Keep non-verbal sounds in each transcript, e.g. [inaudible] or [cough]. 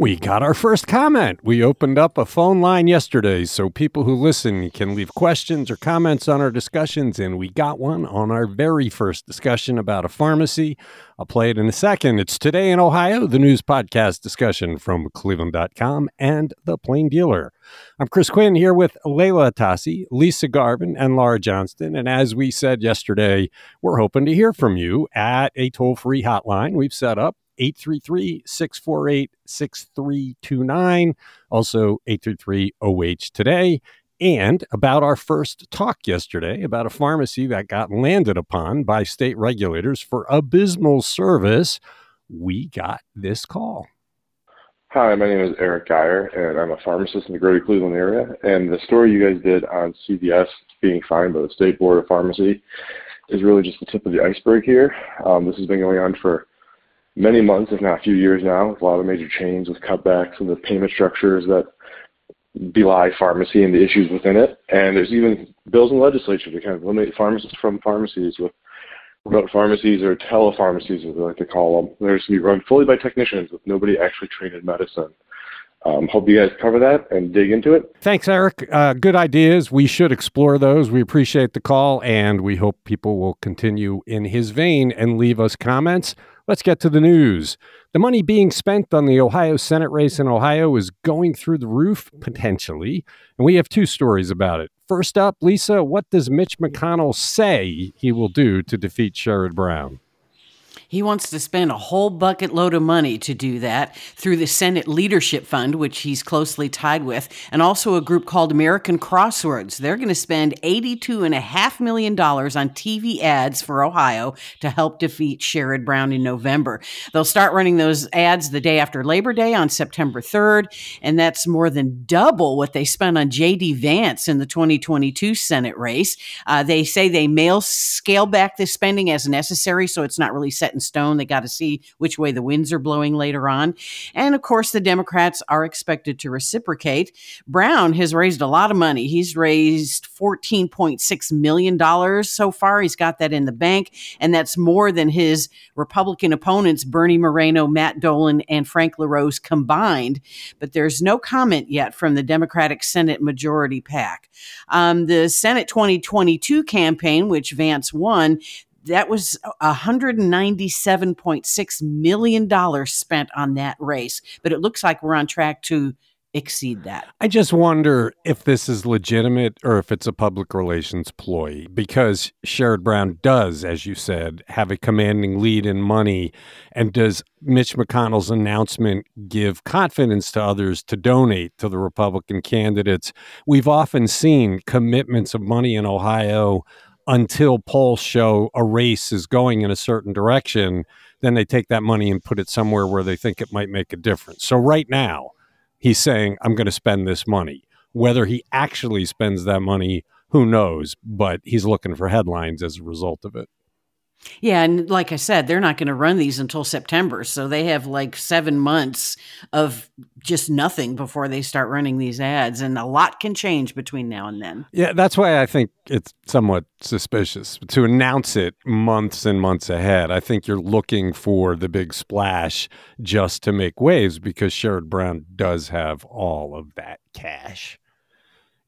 We got our first comment. We opened up a phone line yesterday so people who listen can leave questions or comments on our discussions, and we got one on our very first discussion about a pharmacy. I'll play it in a second. It's Today in Ohio, the news podcast discussion from cleveland.com and The Plain Dealer. I'm Chris Quinn here with Leila Tassi, Lisa Garvin, and Laura Johnston. And as we said yesterday, we're hoping to hear from you at a toll free hotline we've set up 833 648 6329. Also, 833 OH today. And about our first talk yesterday about a pharmacy that got landed upon by state regulators for abysmal service, we got this call. Hi, my name is Eric Geyer, and I'm a pharmacist in the greater Cleveland area. And the story you guys did on CVS being fined by the State Board of Pharmacy is really just the tip of the iceberg here. Um, this has been going on for many months, if not a few years now, with a lot of major chains with cutbacks and the payment structures that belie pharmacy and the issues within it. And there's even bills in the legislature to kind of eliminate pharmacists from pharmacies with remote pharmacies or telepharmacies, as they like to call them. They're going to be run fully by technicians with nobody actually trained in medicine. Um, hope you guys cover that and dig into it. Thanks, Eric. Uh, good ideas. We should explore those. We appreciate the call, and we hope people will continue in his vein and leave us comments. Let's get to the news. The money being spent on the Ohio Senate race in Ohio is going through the roof, potentially. And we have two stories about it. First up, Lisa, what does Mitch McConnell say he will do to defeat Sherrod Brown? He wants to spend a whole bucket load of money to do that through the Senate Leadership Fund, which he's closely tied with, and also a group called American Crossroads. They're going to spend $82.5 million on TV ads for Ohio to help defeat Sherrod Brown in November. They'll start running those ads the day after Labor Day on September 3rd, and that's more than double what they spent on J.D. Vance in the 2022 Senate race. Uh, they say they may scale back this spending as necessary, so it's not really set in in stone. They got to see which way the winds are blowing later on. And of course, the Democrats are expected to reciprocate. Brown has raised a lot of money. He's raised $14.6 million so far. He's got that in the bank, and that's more than his Republican opponents, Bernie Moreno, Matt Dolan, and Frank LaRose combined. But there's no comment yet from the Democratic Senate majority PAC. Um, the Senate 2022 campaign, which Vance won, that was $197.6 million spent on that race. But it looks like we're on track to exceed that. I just wonder if this is legitimate or if it's a public relations ploy because Sherrod Brown does, as you said, have a commanding lead in money. And does Mitch McConnell's announcement give confidence to others to donate to the Republican candidates? We've often seen commitments of money in Ohio until polls show a race is going in a certain direction, then they take that money and put it somewhere where they think it might make a difference. So right now, he's saying, I'm going to spend this money. Whether he actually spends that money, who knows? But he's looking for headlines as a result of it. Yeah, and like I said, they're not going to run these until September, so they have like seven months of just nothing before they start running these ads, and a lot can change between now and then. Yeah, that's why I think it's somewhat suspicious to announce it months and months ahead. I think you're looking for the big splash just to make waves because Sherrod Brown does have all of that cash.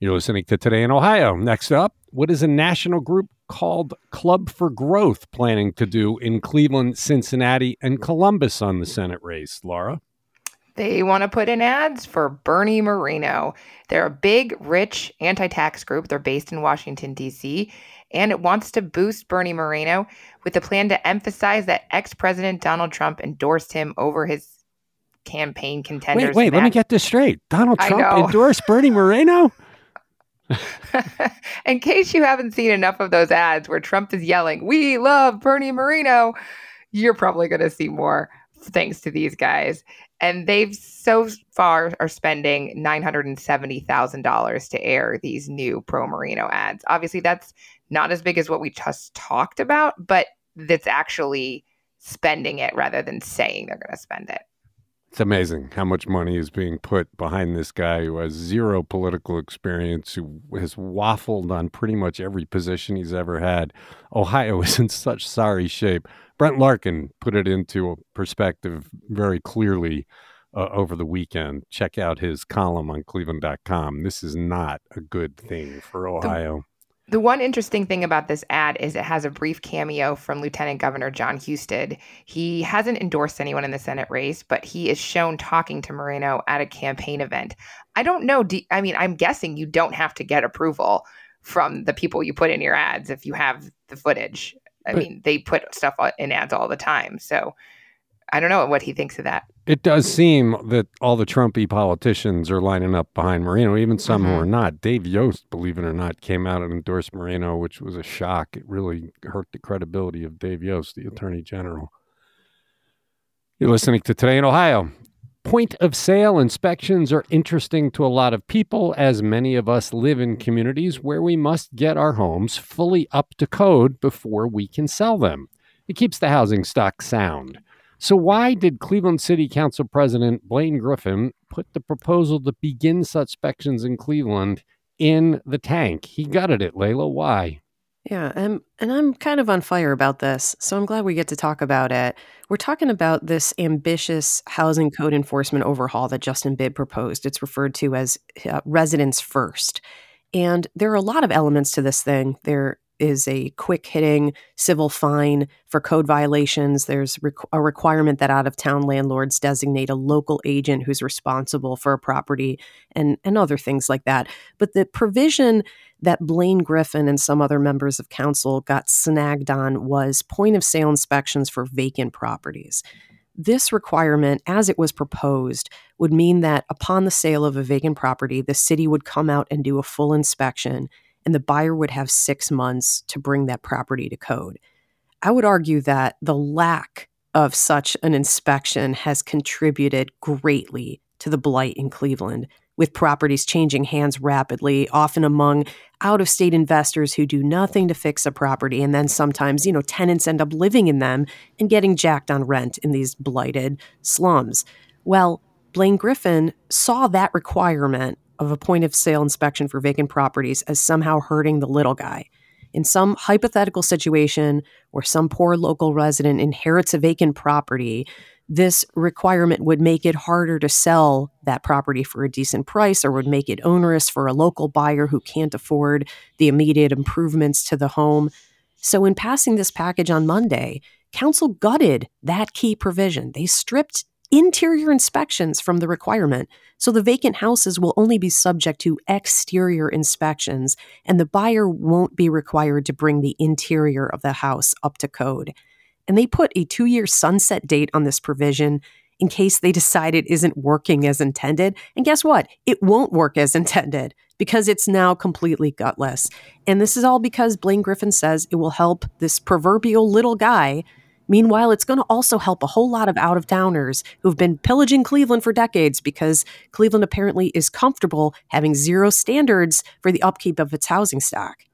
You're listening to Today in Ohio. Next up, what is a national group called Club for Growth planning to do in Cleveland, Cincinnati, and Columbus on the Senate race, Laura? They want to put in ads for Bernie Moreno. They're a big, rich anti tax group. They're based in Washington, D.C., and it wants to boost Bernie Moreno with a plan to emphasize that ex President Donald Trump endorsed him over his campaign contenders. Wait, wait, let me get this straight. Donald Trump endorsed Bernie [laughs] Moreno? [laughs] In case you haven't seen enough of those ads where Trump is yelling, We love Bernie Moreno, you're probably going to see more thanks to these guys. And they've so far are spending $970,000 to air these new pro Moreno ads. Obviously, that's not as big as what we just talked about, but that's actually spending it rather than saying they're going to spend it. It's amazing how much money is being put behind this guy who has zero political experience, who has waffled on pretty much every position he's ever had. Ohio [laughs] is in such sorry shape. Brent Larkin put it into perspective very clearly uh, over the weekend. Check out his column on cleveland.com. This is not a good thing for Ohio. The, one interesting thing about this ad is it has a brief cameo from Lieutenant Governor Jon Husted. He hasn't endorsed anyone in the Senate race, but he is shown talking to Moreno at a campaign event. I don't know. Do, I mean, I'm guessing you don't have to get approval from the people you put in your ads if you have the footage. I but, mean, they put stuff in ads all the time. So I don't know what he thinks of that. It does seem that all the Trumpy politicians are lining up behind Moreno, even some mm-hmm. who are not. Dave Yost, believe it or not, came out and endorsed Moreno, which was a shock. It really hurt the credibility of Dave Yost, the Attorney General. You're listening to Today in Ohio. Point of sale inspections are interesting to a lot of people, as many of us live in communities where we must get our homes fully up to code before we can sell them. It keeps the housing stock sound. So, why did Cleveland City Council President Blaine Griffin put the proposal to begin such inspections in Cleveland in the tank? He gutted it, Leila. Why? Yeah, and, and I'm kind of on fire about this, so I'm glad we get to talk about it. We're talking about this ambitious housing code enforcement overhaul that Justin Bibb proposed. It's referred to as uh, residents first. And there are a lot of elements to this thing. There is a quick hitting civil fine for code violations. There's a requirement that out of town landlords designate a local agent who's responsible for a property and, and other things like that. But the provision that Blaine Griffin and some other members of council got snagged on was point of sale inspections for vacant properties. This requirement, as it was proposed, would mean that upon the sale of a vacant property, the city would come out and do a full inspection and the buyer would have six months to bring that property to code. I would argue that the lack of such an inspection has contributed greatly to the blight in Cleveland, with properties changing hands rapidly, often among out of state investors who do nothing to fix a property. And then sometimes, you know, tenants end up living in them and getting jacked on rent in these blighted slums. Well, Blaine Griffin saw that requirement of a point of sale inspection for vacant properties as somehow hurting the little guy. In some hypothetical situation where some poor local resident inherits a vacant property, this requirement would make it harder to sell that property for a decent price or would make it onerous for a local buyer who can't afford the immediate improvements to the home. So, in passing this package on Monday, Council gutted that key provision. They stripped interior inspections from the requirement, so the vacant houses will only be subject to exterior inspections, and the buyer won't be required to bring the interior of the house up to code. And they put a two year sunset date on this provision in case they [laughs] decide it isn't working as intended. And guess what? It won't work as [laughs] intended because it's now completely gutless. And this is all because Blaine Griffin says it will help this proverbial little guy Meanwhile, it's going to also help a whole lot of out of towners who've been pillaging Cleveland for decades because Cleveland apparently is comfortable having zero standards for the upkeep of its housing stock.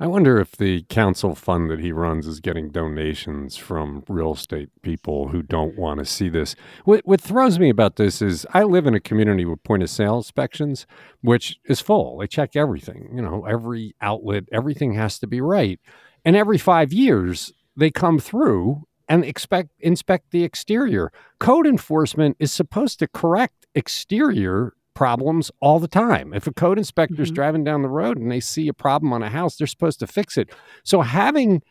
I wonder if the council fund that he runs is getting donations from real estate people who don't want to see this. What, what throws me about this is I live in a community with point of sale inspections, which is full. They check everything, you know, every outlet, everything has to be right. And every five years, they come through and expect inspect the exterior. Code enforcement is supposed to correct exterior problems all the time. If a code inspector is mm-hmm. driving down the road and they see a problem on a house, they're supposed to fix it. So having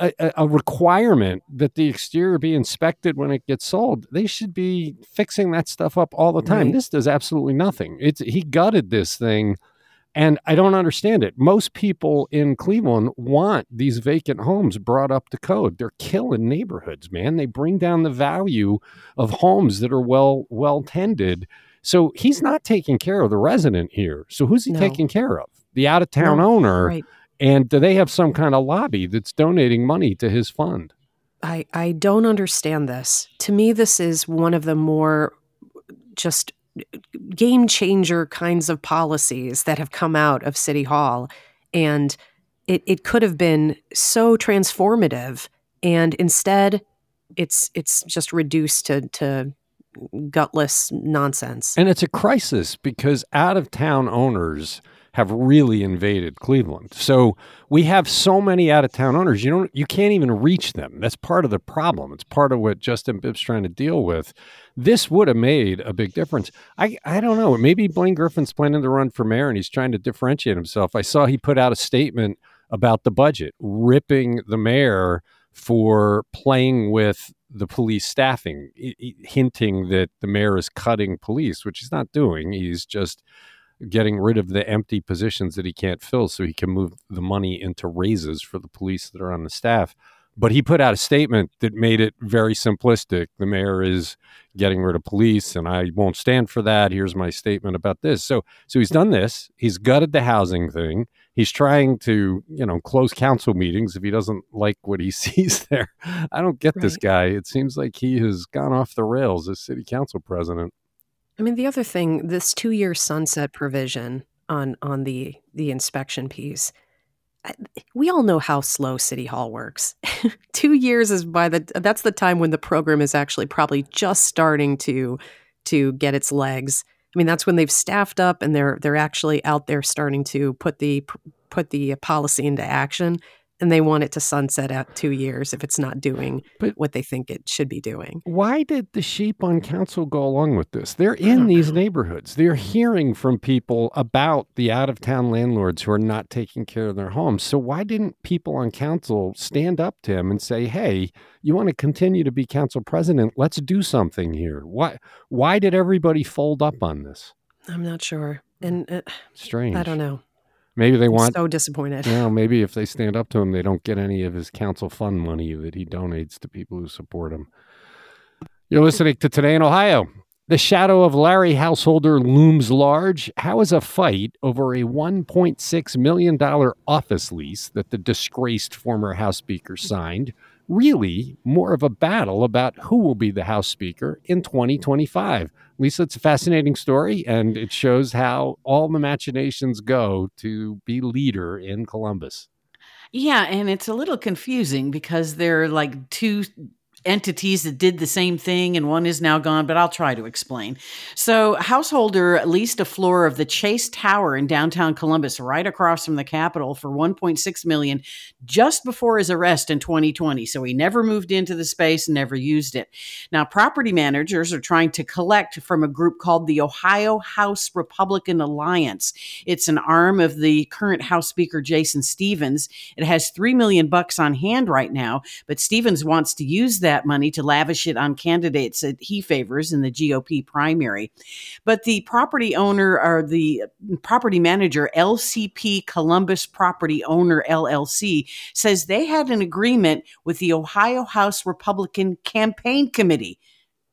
a, a, requirement that the exterior be inspected when it gets sold, they should be fixing that stuff up all the time. Right. This does absolutely nothing. It's he gutted this thing and I don't understand it. Most people in Cleveland want these vacant homes brought up to code. They're killing neighborhoods, man. They bring down the value of homes that are well well tended. So he's not taking care of the resident here. So who's he no. taking care of? The out of town no, owner. Right. And do they have some kind of lobby that's donating money to his fund? I, I don't understand this. To me, this is one of the more just game changer kinds of policies that have come out of City Hall. And it, it could have been so transformative. And instead, it's it's just reduced to, to gutless nonsense. And it's a crisis because out of town owners have really invaded Cleveland. So we have so many out of town owners, you don't you can't even reach them. That's part of the problem. It's part of what Justin Bibb's trying to deal with. This would have made a big difference. I I don't know. Maybe Blaine Griffin's planning to run for mayor and he's trying to differentiate himself. I saw he put out a statement about the budget, ripping the mayor for playing with the police staffing, hinting that the mayor is cutting police, which he's not doing. He's just getting rid of the empty positions that he can't fill so he can move the money into raises for the police that are on the staff. But he put out a statement that made it very simplistic. The mayor is getting rid of police, and I won't stand for that. Here's my statement about this. So, so he's done this. He's gutted the housing thing. He's trying to, you know, close council meetings if he doesn't like what he [laughs] sees there. I don't get right. this guy. It seems like he has gone off the rails as city council president. I mean, the other thing, this two-year sunset provision on on the the inspection piece. We all know how slow City Hall works. [laughs] Two years is by the that's the time when the program is actually probably just starting to to get its legs. I mean, that's when they've staffed up and they're they're actually out there starting to put the put the policy into action and they want it to sunset at two years if it's not doing but what they think it should be doing. Why did the sheep on council go along with this? They're in these know. neighborhoods. They're hearing from people about the out of town landlords who are not taking care of their homes. So why didn't people on council stand up to him and say, "Hey, you want to continue to be council president? Let's do something here." Why? Why did everybody fold up on this? I'm not sure. And uh, strange. I don't know. Maybe they want so disappointed. You [laughs] know, maybe if they stand up to him, they don't get any of his council fund money that he donates to people who support him. You're listening to Today in Ohio. The shadow of Larry Householder looms large. How is a fight over a $1.6 million office lease that the disgraced former House Speaker signed really more of a battle about who will be the House Speaker in 2025. Lisa, it's a fascinating story, and it shows how all the machinations go to be leader in Columbus. Yeah, and it's a little confusing because there are like two entities that did the same thing and one is now gone but i'll try to explain. So householder leased a floor of the chase tower in downtown columbus right across from the capitol for 1.6 million just before his arrest in 2020 so he never moved into the space and never used it. Now property managers are trying to collect from a group called the ohio house republican alliance. It's an arm of the current house speaker jason Stephens. it has 3 million bucks on hand right now but Stephens wants to use that that money to lavish it on candidates that he favors in the GOP primary. But the property owner or the property manager, LCP Columbus Property Owner LLC, says they had an agreement with the Ohio House Republican Campaign Committee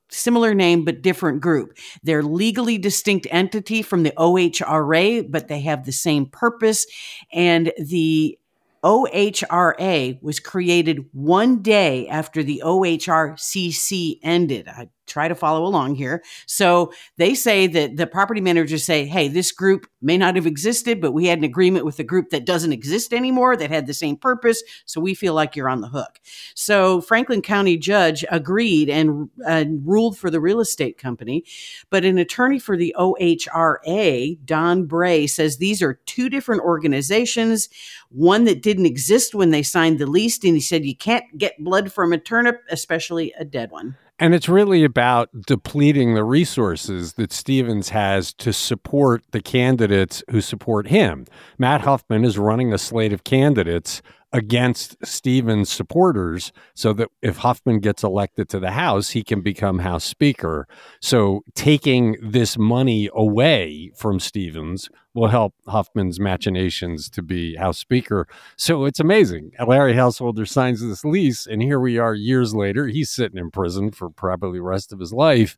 similar name but different group. They're legally distinct entity from the OHRA, but they have the same purpose. And the OHRA was created one day after the OHRCC ended. I try to follow along here. So they say that the property managers say, hey, this group may not have existed, but we had an agreement with a group that doesn't exist anymore that had the same purpose. So we feel like you're on the hook. So Franklin County judge agreed and uh, ruled for the real estate company. But an attorney for the OHRA, Don Brey, says these are two different organizations, one that didn't exist when they signed the lease. And he said, you can't get blood from a turnip, especially a dead one. And it's really about depleting the resources that Stephens has to support the candidates who support him. Matt Huffman is running a slate of candidates against Stephens supporters so that if Huffman gets elected to the House, he can become House Speaker. So taking this money away from Stephens will help Huffman's machinations to be House Speaker. So it's amazing. Larry Householder signs this lease, and here we are years later. He's sitting in prison for probably the rest of his life.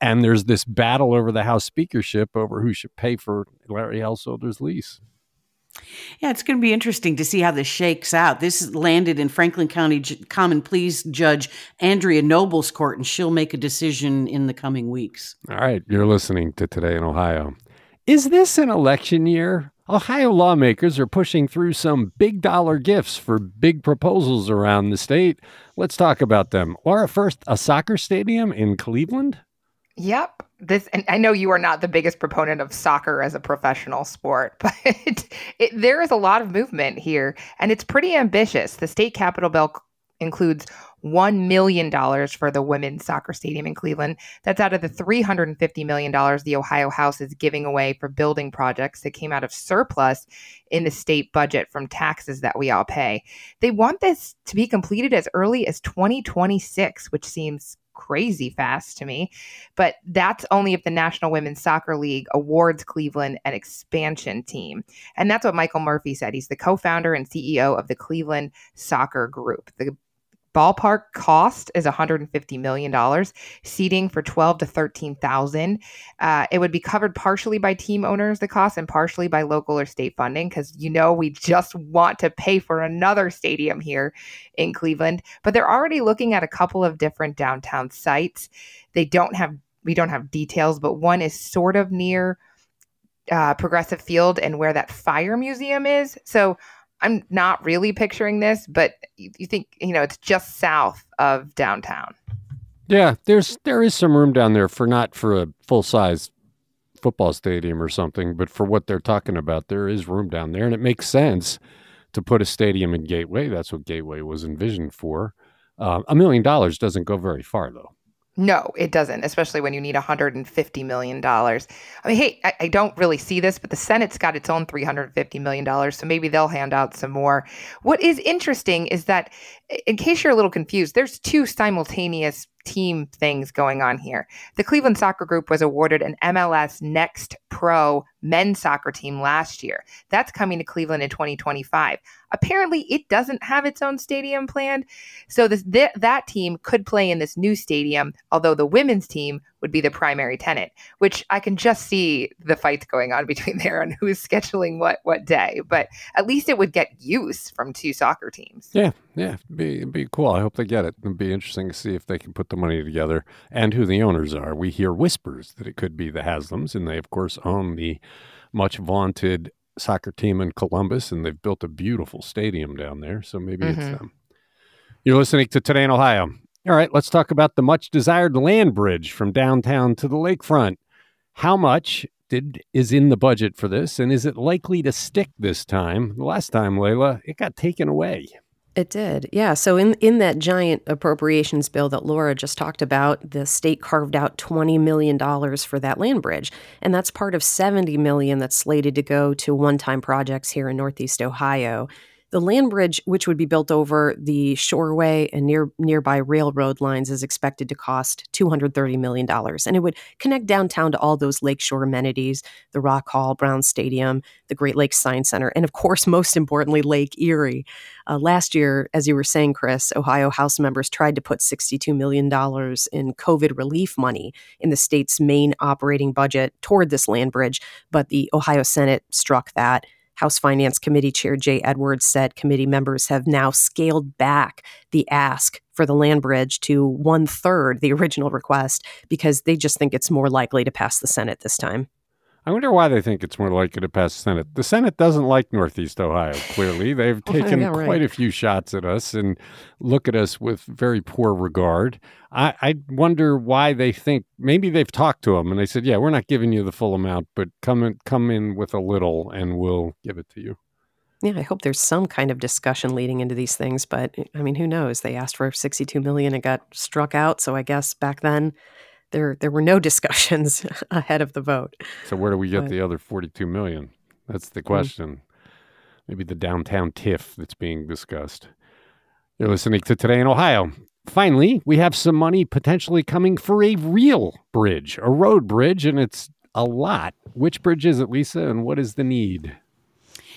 And there's this battle over the House speakership over who should pay for Larry Householder's lease. Yeah, it's going to be interesting to see how this shakes out. This landed in Franklin County Common Pleas Judge Andria Noble's court, and she'll make a decision in the coming weeks. All right, you're listening to Today in Ohio. Is this an election year? Ohio lawmakers are pushing through some big dollar gifts for big proposals around the state. Let's talk about them. Laura, first, a soccer stadium in Cleveland? Yep. This and I know you are not the biggest proponent of soccer as a professional sport, [laughs] but it, there is a lot of movement here and it's pretty ambitious. The state capital bill includes $1 million for the women's soccer stadium in Cleveland. That's out of the $350 million the Ohio House is giving away for building projects that came out of surplus in the state budget from taxes that we all pay. They want this to be completed as early as 2026, which seems crazy fast to me. But that's only if the National Women's Soccer League awards Cleveland an expansion team. And that's what Michael Murphy said. He's the co founder and CEO of the Cleveland Soccer Group. The ballpark cost is 150 million dollars seating for 12 to 13,000 uh, it would be covered partially by team owners the cost and partially by local or state funding because you know we just want to pay for another stadium here in Cleveland. But they're already looking at a couple of different downtown sites. They don't have we don't have details but one is sort of near uh, Progressive Field and where that fire museum is. So I'm not really picturing this, but you, you think you know it's just south of downtown. Yeah, there's there is some room down there for not for a full size football stadium or something, but for what they're talking about, there is room down there, and it makes sense to put a stadium in Gateway. That's what Gateway was envisioned for. Uh, a million dollars doesn't go very far, though. No, it doesn't, especially when you need $150 million. I mean, hey, I, I, don't really see this, but the Senate's got its own $350 million, so maybe they'll hand out some more. What is interesting is that, in case you're a little confused, there's two simultaneous team things going on here. The Cleveland Soccer Group was awarded an MLS Next Pro men's soccer team last year. That's coming to Cleveland in 2025. Apparently, it doesn't have its own stadium planned. So this th- that team could play in this new stadium, although the women's team would be the primary tenant, which I can just see the fights going on [laughs] between there and who's scheduling what what day. But at least it would get use from two soccer teams. Yeah, yeah, it'd be it'd be cool. I hope they get it. It'd be interesting to see if they can put the money together and who the owners are. We hear whispers that it could be the Haslams, and they of course own the much vaunted soccer team in Columbus, and they've built a beautiful stadium down there. So maybe mm-hmm. it's them. You're listening to Today in Ohio. All right, let's talk about the much desired land bridge from downtown to the lakefront. How much did is in the budget for this, and is it likely to stick this time? The last time, Leila, it got taken away. It did. Yeah. So in in that giant appropriations bill that Laura just talked about, the state carved out 20 million dollars for that land bridge, and that's part of 70 million that's slated to go to one-time projects here in Northeast Ohio. The land bridge, which would be built over the Shoreway and near nearby railroad lines, is expected to cost $230 million. And it would connect downtown to all those lakeshore amenities, the Rock Hall, Brown Stadium, the Great Lakes Science Center, and of course, most importantly, Lake Erie. Uh, last year, as you were saying, Chris, Ohio House members tried to put $62 million in COVID relief money in the state's main operating budget toward this land bridge, but the Ohio Senate struck that. House Finance Committee Chair Jay Edwards said committee members have now scaled back the ask for the land bridge to one third the original request because they just think it's more likely to pass the Senate this time. I wonder why they think it's more likely to pass the Senate. The Senate doesn't like Northeast Ohio, clearly. They've [laughs] taken yeah, right. quite a few shots at us and look at us with very poor regard. I, I wonder why they think maybe they've talked to them and they said, Yeah, we're not giving you the full amount, but come in, come in with a little and we'll give it to you. Yeah, I hope there's some kind of discussion leading into these things, but I mean, who knows? They asked for 62 million, and got struck out. So I guess back then there there were no [laughs] discussions ahead of the vote. So where do we get but, the other 42 million? That's the hmm. question. Mm-hmm. Maybe the downtown TIF that's being discussed. You're listening to Today in Ohio. Finally, we have some money potentially coming for a real bridge, a road bridge, and it's a lot. Which bridge is it, Lisa, and what is the need?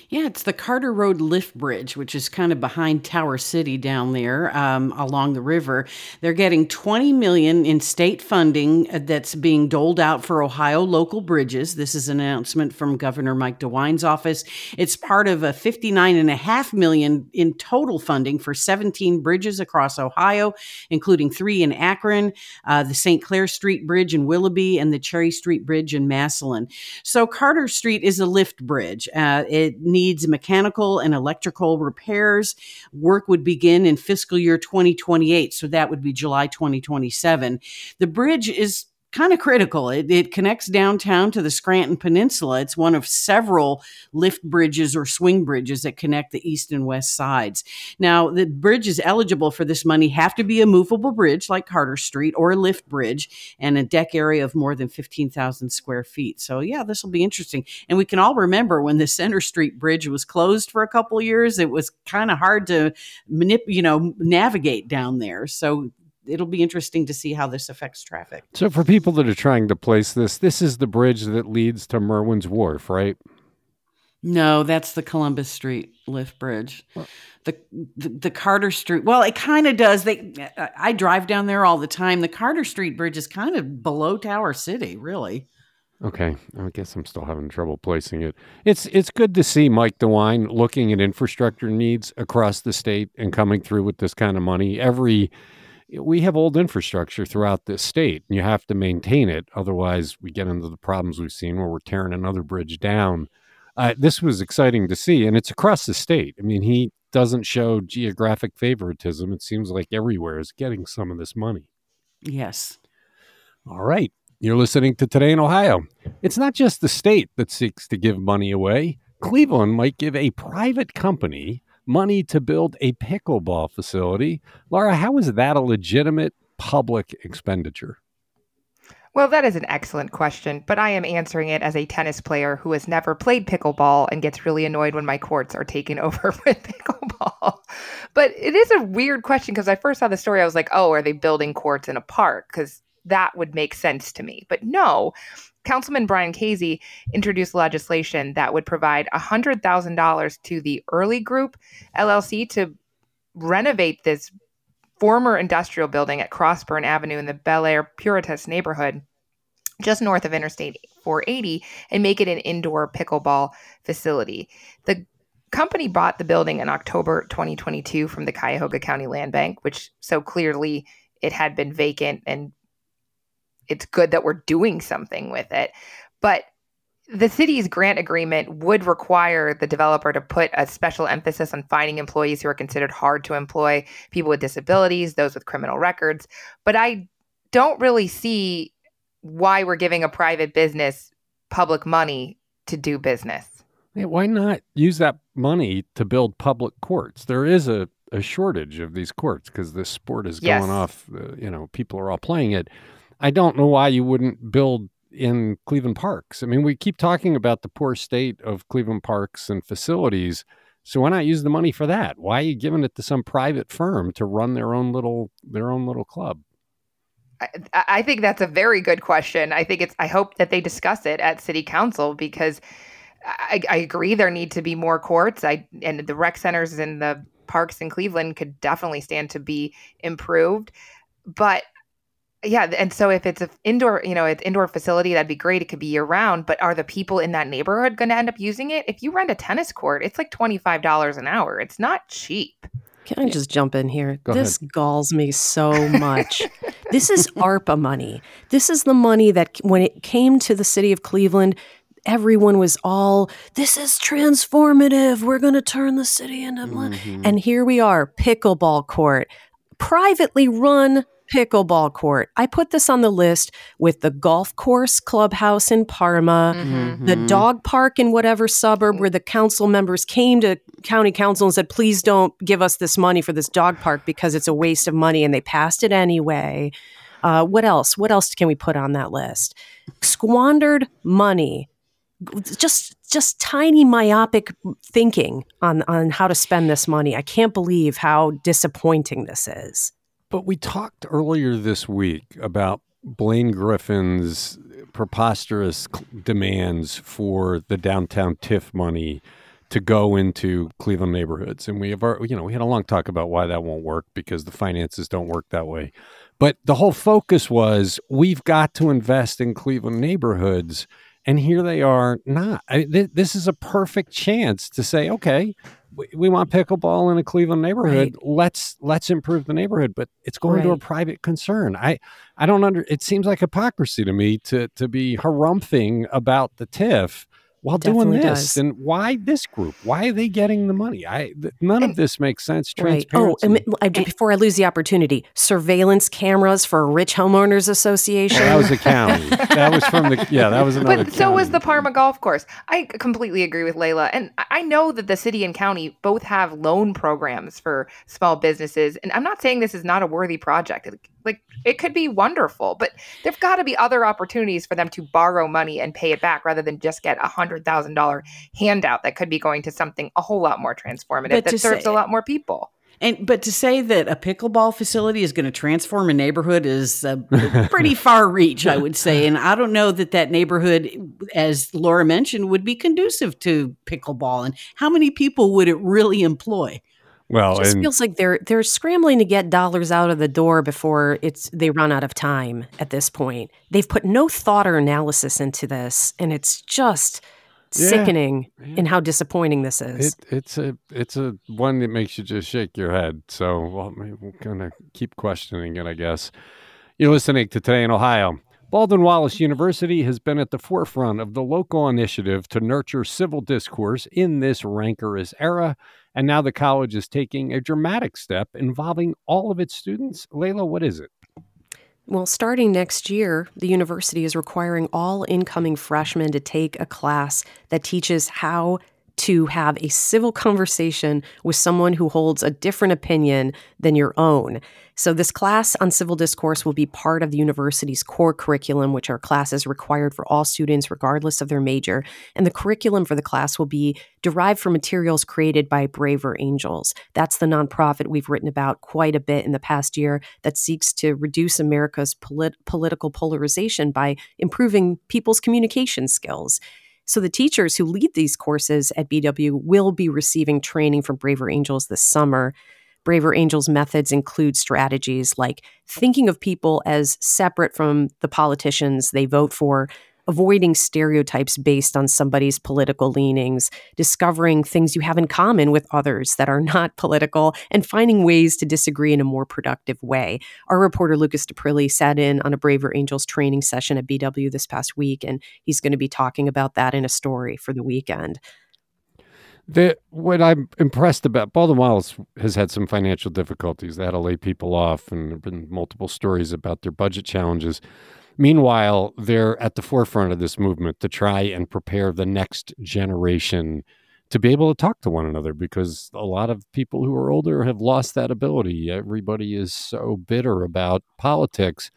Yeah, it's the Carter Road Lift Bridge, which is kind of behind Tower City down there um, along the river. They're getting 20 million in state funding uh, that's being doled out for Ohio local bridges. This is an announcement from Governor Mike DeWine's office. It's part of a 59.5 million in total funding for 17 bridges across Ohio, including three in Akron, uh, the St. Clair Street Bridge in Willoughby, and the Cherry Street Bridge in Massillon. So Carter Street is a lift bridge. Uh, it needs mechanical and electrical repairs. Work would begin in fiscal year 2028, so that would be July 2027. The bridge is kind of critical. It, it connects downtown to the Scranton Peninsula. It's one of several lift bridges or swing bridges that connect the east and west sides. Now, the bridges eligible for this money have to be a movable bridge like Carter Street or a lift bridge and a deck area of more than 15,000 square feet. So, yeah, this will be interesting. And we can all remember when the Center Street Bridge was closed for a couple years, it was kind of hard to manip- you know, navigate down there. So, it'll be interesting to see how this affects traffic. So, for people that are trying to place this, this is the bridge that leads to Merwin's Wharf, right? No, that's the Columbus Street lift bridge. The, the, the Carter Street. Well, it kind of does. They I drive down there all the time. The Carter Street bridge is kind of below Tower City, really. Okay, I guess I'm still having trouble placing it. It's it's good to see Mike DeWine looking at infrastructure needs across the state and coming through with this kind of money. Every we have old infrastructure throughout this state. And you have to maintain it otherwise we get into the problems we've seen where we're tearing another bridge down. Uh, this was exciting to see and it's across the state. I mean he doesn't show geographic favoritism. It seems like everywhere is getting some of this money. Yes. All right. You're listening to today in ohio. It's not just the state that seeks to give money away. Cleveland might give a private company money to build a pickleball facility. Laura, how is that a legitimate public expenditure? Well, that is an excellent question, but I am answering it as a tennis player who has never played pickleball and gets really annoyed when my courts are taken [laughs] over with pickleball. But it is a weird question because I first saw the story, I was like, oh, are they building courts in a park? Because that would make sense to me. But no, Councilman Brian Kazy introduced legislation that would provide $100,000 to the Early Group LLC to renovate this former industrial building at Crossburn Avenue in the Bellaire Puritas neighborhood, just north of Interstate 480, and make it an indoor pickleball facility. The company bought the building in October 2022 from the Cuyahoga County Land Bank, which so clearly it had been vacant and it's good that we're doing something with it. But the city's grant agreement would require the developer to put a special emphasis on finding employees who are considered hard to employ, people with disabilities, those with criminal records. But I don't really see why we're giving a private business public money to do business. Yeah, why not use that money to build public courts? There is a, a shortage of these courts because this sport is going yes. off. Uh, you know, people are all playing it. I don't know why you wouldn't build in Cleveland parks. I mean, we keep talking about the poor state of Cleveland parks and facilities. So why not use the money for that? Why are you giving it to some private firm to run their own little their own little club? I, I think that's a very good question. I think it's. I hope that they discuss it at City Council because I, I agree there need to be more courts. I and the rec centers and the parks in Cleveland could definitely stand to be improved. But yeah, and so if it's an indoor, you know, it's indoor facility, that'd be great. It could be year round. But are the people in that neighborhood going to end up using it? If you rent a tennis court, it's like twenty five dollars an hour. It's not cheap. Can I just jump in here? Go this ahead. galls me so [laughs] much. this is ARPA money. This is the money that when it came to the city of Cleveland, everyone was all, this is transformative. We're going to turn the city into. Mm-hmm. And here we are, pickleball court, privately run pickleball court. I put this on the list with the golf course clubhouse in Parma, mm-hmm. the dog park in whatever suburb where the council members came to county council and said, please don't give us this money for this dog park because it's a waste of money. And they passed it anyway. Uh, what else? What else can we put on that list? Squandered money. Just just tiny myopic thinking on on how to spend this money. I can't believe how disappointing this is. But we talked earlier this week about Blaine Griffin's preposterous demands for the downtown TIF money to go into Cleveland neighborhoods. And we have, our, you know, we had a long talk about why that won't work because the finances don't work that way. But the whole focus was we've got to invest in Cleveland neighborhoods. And here they are not. I, th- this is a perfect chance to say, okay, we, want pickleball in a Cleveland neighborhood. Right. Let's let's improve the neighborhood, but it's going right. to a private concern. I I don't under. It seems like hypocrisy to me to to be harumphing about the TIF while doing this. does. And why this group? Why are they getting the money? I th- none of this makes sense. Right. Oh, and I, before I lose the opportunity, surveillance cameras for a Rich Homeowners Association. Well, that was a county. that was from the yeah. That was another. But so was the. Parma Golf Course. I completely agree with Leila. And I- I know that the city and county both have loan programs for small businesses. And I'm not saying this is not a worthy project. It- Like it could be wonderful, but there've got to be other opportunities for them to borrow money and pay it back rather than just get a hundred thousand dollar handout that could be going to something a whole lot more transformative that serves say- a lot more people. And but to say that a pickleball facility is going to transform a neighborhood is a [laughs] pretty far reach, I would say. And I don't know that that neighborhood, as Laura mentioned, would be conducive to pickleball. And how many people would it really employ? Well, It just and feels like they're they're scrambling to get dollars out of the door before it's they run out of time at this point. They've put no thought or analysis into this, and it's just Yeah. sickening Yeah. in how disappointing this is. It, it's a it's a one that makes you just shake your head. So well, we're gonna keep questioning it, I guess. You're listening to Today in Ohio. Baldwin Wallace University has been at the forefront of the local initiative to nurture civil discourse in this rancorous era, and now the college is taking a dramatic step involving all of its students. Leila, what is it? Well, starting next year, the university is requiring all incoming freshmen to take a class that teaches how to have a civil conversation with someone who holds a different opinion than your own. So, this class on civil discourse will be part of the university's core curriculum, which are classes required for all students, regardless of their major. And the curriculum for the class will be derived from materials created by Braver Angels. That's the nonprofit we've written about quite a bit in the past year that seeks to reduce America's polit- political polarization by improving people's communication skills. So, the teachers who lead these courses at BW will be receiving training from Braver Angels this summer. Braver Angels methods include strategies like thinking of people as separate from the politicians they vote for, avoiding stereotypes based on somebody's political leanings, discovering things you have in common with others that are not [laughs] political, and finding ways to disagree in a more productive way. Our reporter Lucas Daprile sat in on a Braver Angels training session at BW this past week, and he's going to be talking about that in a story for the weekend. The, what I'm impressed about, Baldwin Wallace has had some financial difficulties. To lay people off, and there have been multiple stories about their budget challenges. Meanwhile, they're at the forefront of this movement to try and prepare the next generation to be able to talk to one another because a lot of people who are older have lost that ability. Everybody is so bitter about politics.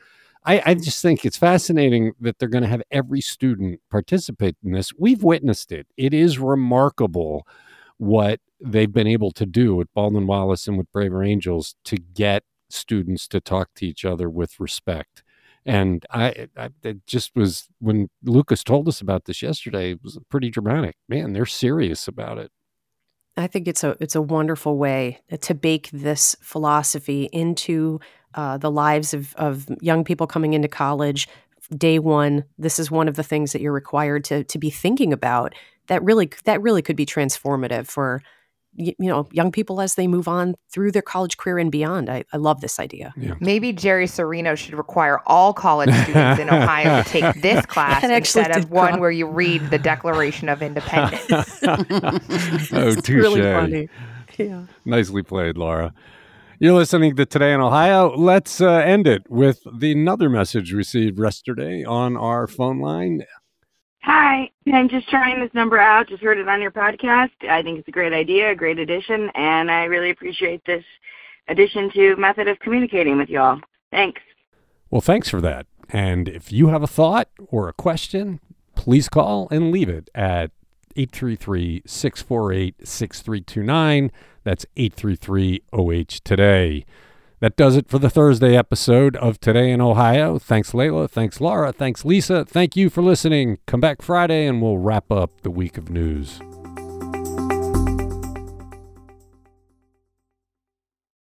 I, I just think it's fascinating that they're going to have every student participate in this. We've witnessed it. It is remarkable what they've been able to do with Baldwin Wallace and with Braver Angels to get students to talk to each other with respect. And I, I it just was when Lucas told us about this yesterday, it was pretty dramatic. Man, they're serious about it. I think it's a it's a wonderful way to bake this philosophy into uh, the lives of of young people coming into college. Day one, this is one of the things that you're required to to be thinking about. That really that really could be transformative for you know young people as they move on through their college career and beyond. I, I love this idea. Maybe Jerry Cirino should require all college students in Ohio to take [laughs] this class instead of one cross- where you read the Declaration of Independence. [laughs] oh, [laughs] It's really funny. Yeah. Nicely played, Laura. You're listening to Today in Ohio. Let's uh, end it with the another message received yesterday on our phone line. Hi, I'm just trying this number out. Just heard it on your podcast. I think it's a great idea, a great addition, and I really appreciate this addition to method of communicating with y'all. Thanks. Well, thanks for that. And if you have a thought or a question, please call and leave it at 833 648 6329. That's 833 OH Today. That does it for the Thursday episode of Today in Ohio. Thanks, Leila. Thanks, Laura. Thanks, Lisa. Thank you for listening. Come back Friday and we'll wrap up the week of news.